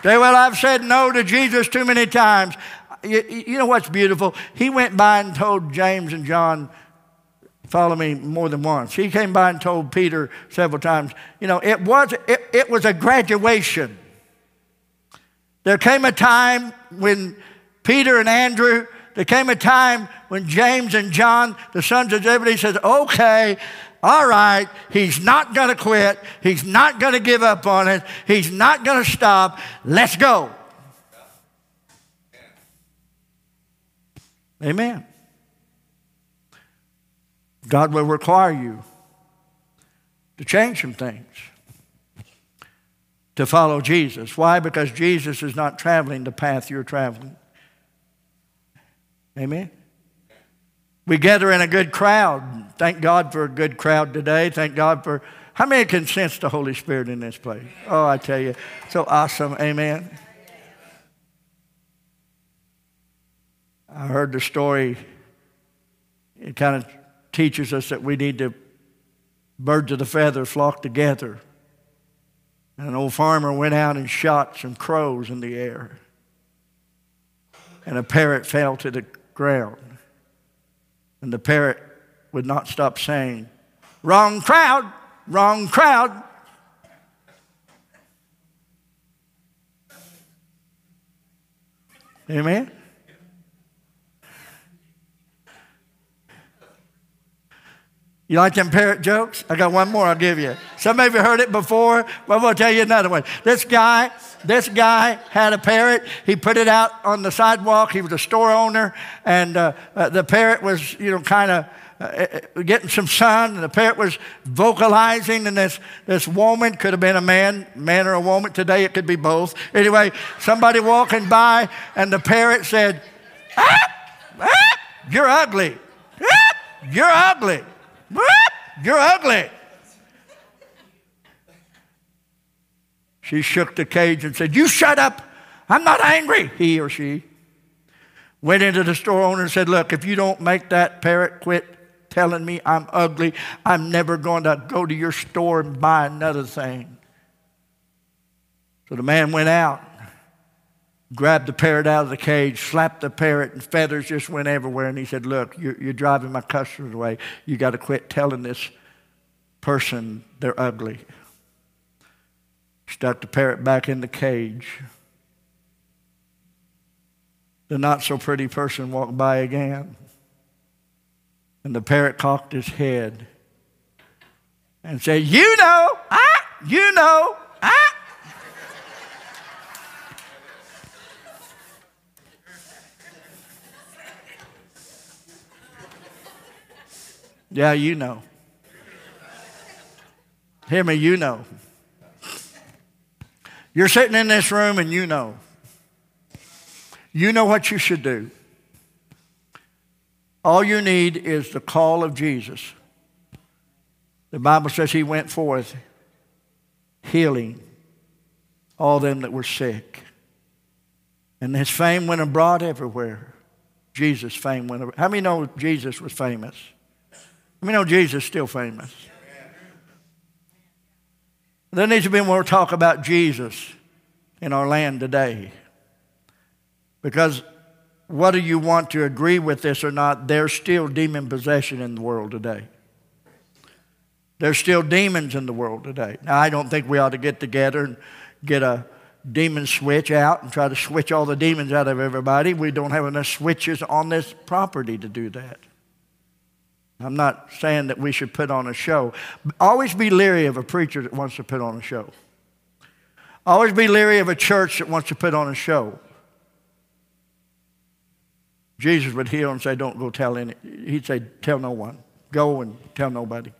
Say, well, I've said no to Jesus too many times. You, you, know what's beautiful? He went by and told James and John, follow me more than once. He came by and told Peter several times. You know, it was, it, it was a graduation. There came a time when Peter and Andrew, there came a time when James and John, the sons of Zebedee, said, okay, all right, he's not going to quit. He's not going to give up on it. He's not going to stop. Let's go. Amen. God will require you to change some things to follow Jesus. Why? Because Jesus is not traveling the path you're traveling. Amen. We gather in a good crowd. Thank God for a good crowd today. Thank God for how many can sense the Holy Spirit in this place? Oh, I tell you, so awesome. Amen. I heard the story. It kind of teaches us that we need to birds of the feather flock together. And an old farmer went out and shot some crows in the air. And a parrot fell to the ground. And the parrot would not stop saying, Wrong crowd, wrong crowd. Amen? You like them parrot jokes? I got one more I'll give you. Some of you heard it before, but I'm going to tell you another one. This guy, this guy had a parrot. He put it out on the sidewalk. He was a store owner, and uh, uh, the parrot was, you know, kind of uh, uh, getting some sun, and the parrot was vocalizing, and this, this woman could have been a man, man or a woman. Today it could be both. Anyway, somebody walking by, and the parrot said, ah, ah, You're ugly. Ah, you're ugly. You're ugly. She shook the cage and said, You shut up. I'm not angry, he or she. Went into the store owner and said, Look, if you don't make that parrot quit telling me I'm ugly, I'm never going to go to your store and buy another thing. So the man went out grabbed the parrot out of the cage, slapped the parrot, and feathers just went everywhere. And he said, Look, you're, you're driving my customers away. You got to quit telling this person they're ugly. Stuck the parrot back in the cage. The not so pretty person walked by again. And the parrot cocked his head and said, You know, ah, you know, ah. Yeah, you know. Hear me, you know. You're sitting in this room and you know. You know what you should do. All you need is the call of Jesus. The Bible says he went forth healing all them that were sick. And his fame went abroad everywhere. Jesus' fame went abroad. How many know Jesus was famous? We know Jesus is still famous. There needs to be more talk about Jesus in our land today. Because whether you want to agree with this or not, there's still demon possession in the world today. There's still demons in the world today. Now, I don't think we ought to get together and get a demon switch out and try to switch all the demons out of everybody. We don't have enough switches on this property to do that. I'm not saying that we should put on a show. Always be leery of a preacher that wants to put on a show. Always be leery of a church that wants to put on a show. Jesus would heal and say, Don't go tell any. He'd say, Tell no one. Go and tell nobody.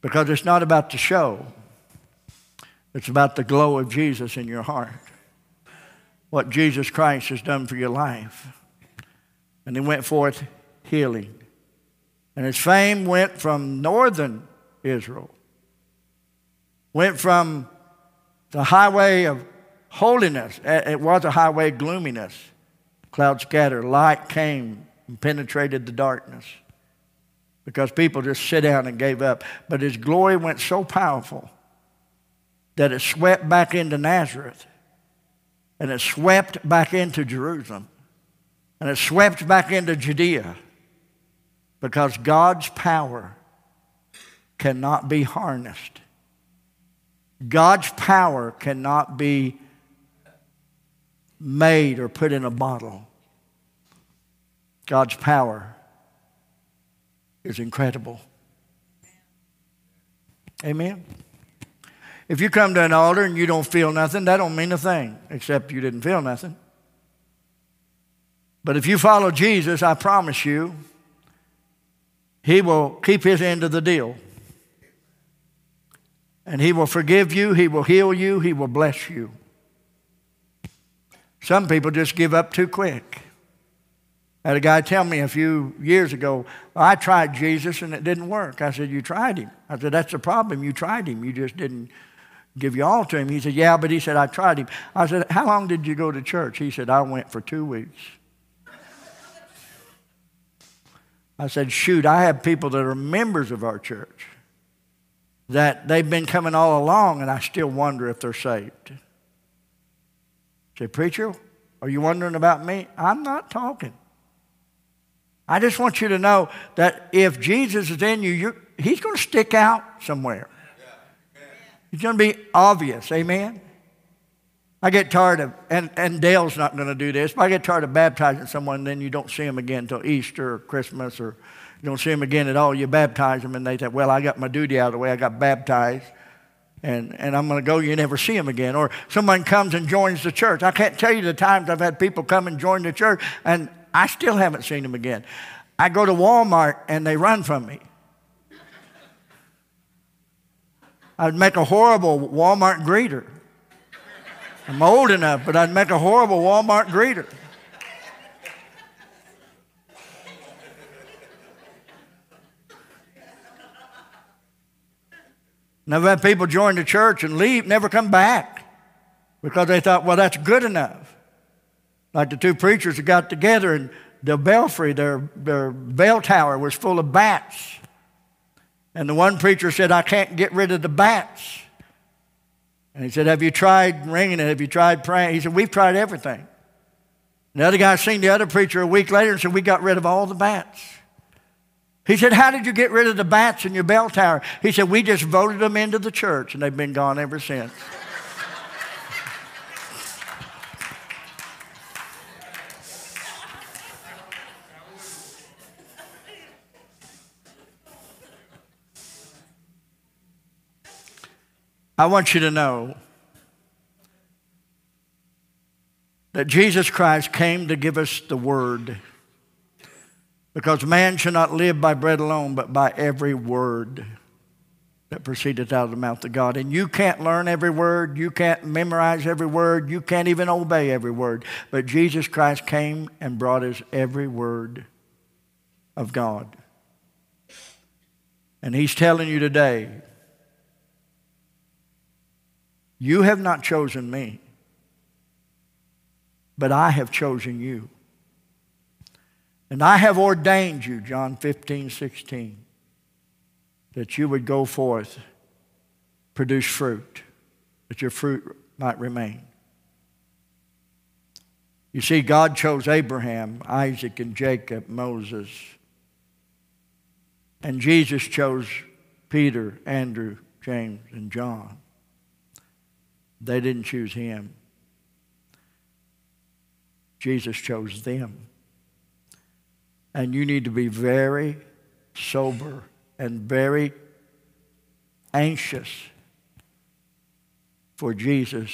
Because it's not about the show, it's about the glow of Jesus in your heart. What Jesus Christ has done for your life. And he went forth healing. And his fame went from northern Israel, went from the highway of holiness. It was a highway of gloominess. Clouds scattered, light came and penetrated the darkness because people just sit down and gave up. But his glory went so powerful that it swept back into Nazareth and it swept back into Jerusalem and it swept back into Judea because God's power cannot be harnessed. God's power cannot be made or put in a bottle. God's power is incredible. Amen. If you come to an altar and you don't feel nothing, that don't mean a thing, except you didn't feel nothing. But if you follow Jesus, I promise you, he will keep his end of the deal. And he will forgive you, he will heal you, he will bless you. Some people just give up too quick. I had a guy tell me a few years ago, I tried Jesus and it didn't work. I said, You tried him. I said, That's the problem. You tried him. You just didn't give you all to him. He said, Yeah, but he said, I tried him. I said, How long did you go to church? He said, I went for two weeks. I said, shoot, I have people that are members of our church that they've been coming all along, and I still wonder if they're saved. Say, preacher, are you wondering about me? I'm not talking. I just want you to know that if Jesus is in you, he's going to stick out somewhere. He's going to be obvious. Amen? I get tired of, and, and Dale's not going to do this, but I get tired of baptizing someone, then you don't see them again until Easter or Christmas, or you don't see them again at all. You baptize them, and they say, Well, I got my duty out of the way. I got baptized, and, and I'm going to go. You never see them again. Or someone comes and joins the church. I can't tell you the times I've had people come and join the church, and I still haven't seen them again. I go to Walmart, and they run from me. I'd make a horrible Walmart greeter. I'm old enough, but I'd make a horrible Walmart greeter. And I've had people join the church and leave, never come back because they thought, well, that's good enough. Like the two preachers that got together and the belfry, their, their bell tower was full of bats. And the one preacher said, I can't get rid of the bats. And he said, Have you tried ringing it? Have you tried praying? He said, We've tried everything. And the other guy seen the other preacher a week later and said, We got rid of all the bats. He said, How did you get rid of the bats in your bell tower? He said, We just voted them into the church, and they've been gone ever since. I want you to know that Jesus Christ came to give us the word. Because man shall not live by bread alone, but by every word that proceedeth out of the mouth of God. And you can't learn every word, you can't memorize every word, you can't even obey every word. But Jesus Christ came and brought us every word of God. And He's telling you today you have not chosen me, but I have chosen you. And I have ordained you, John 15, 16, that you would go forth, produce fruit, that your fruit might remain. You see, God chose Abraham, Isaac, and Jacob, Moses. And Jesus chose Peter, Andrew, James, and John. They didn't choose him. Jesus chose them. And you need to be very sober and very anxious for Jesus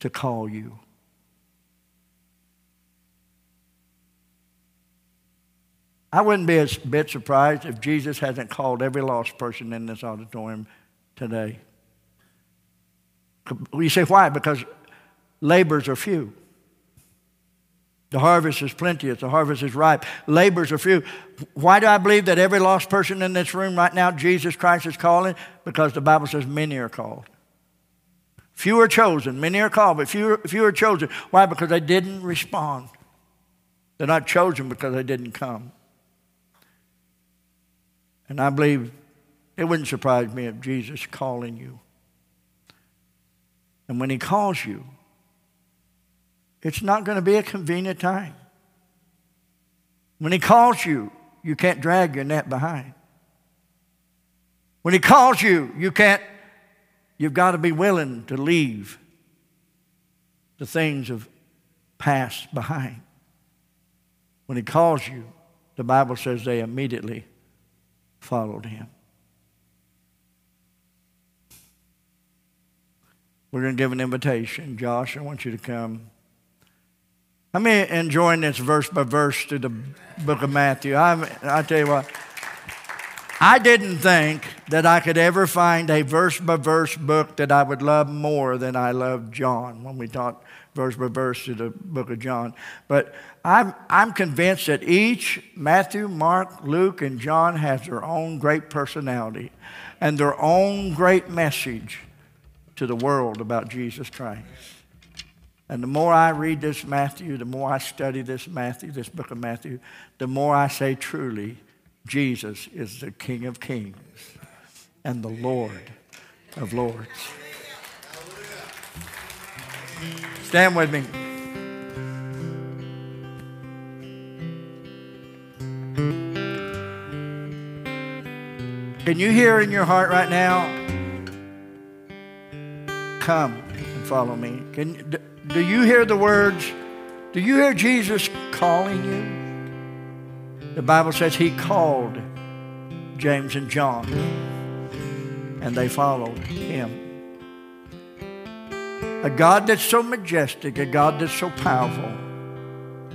to call you. I wouldn't be a bit surprised if Jesus hasn't called every lost person in this auditorium today. You say, why? Because labors are few. The harvest is plenteous, the harvest is ripe, labors are few. Why do I believe that every lost person in this room right now, Jesus Christ is calling? Because the Bible says many are called. Few are chosen, many are called, but few, few are chosen. Why? Because they didn't respond. They're not chosen because they didn't come. And I believe it wouldn't surprise me if Jesus calling you. And when he calls you, it's not going to be a convenient time. When he calls you, you can't drag your net behind. When he calls you, you can't, you've got to be willing to leave the things of past behind. When he calls you, the Bible says they immediately followed him. We're going to give an invitation. Josh, I want you to come. I'm enjoying this verse by verse through the book of Matthew. I, I tell you what, I didn't think that I could ever find a verse by verse book that I would love more than I love John when we taught verse by verse through the book of John. But I'm, I'm convinced that each, Matthew, Mark, Luke, and John, has their own great personality and their own great message to the world about Jesus Christ. And the more I read this Matthew, the more I study this Matthew, this book of Matthew, the more I say truly, Jesus is the King of Kings and the Lord of Lords. Stand with me. Can you hear in your heart right now? Come and follow me. Can, do you hear the words? Do you hear Jesus calling you? The Bible says he called James and John, and they followed him. A God that's so majestic, a God that's so powerful,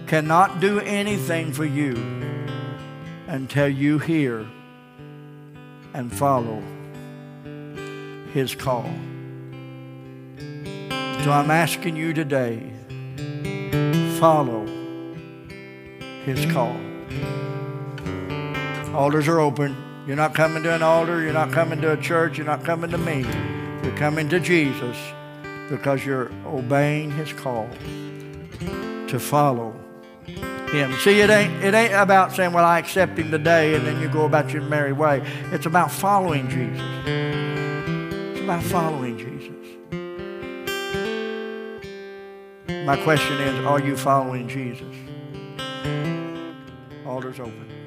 cannot do anything for you until you hear and follow his call. So I'm asking you today, follow his call. Altars are open. You're not coming to an altar. You're not coming to a church. You're not coming to me. You're coming to Jesus because you're obeying his call to follow him. See, it ain't, it ain't about saying, well, I accept him today and then you go about your merry way. It's about following Jesus. It's about following My question is, are you following Jesus? Altar's open.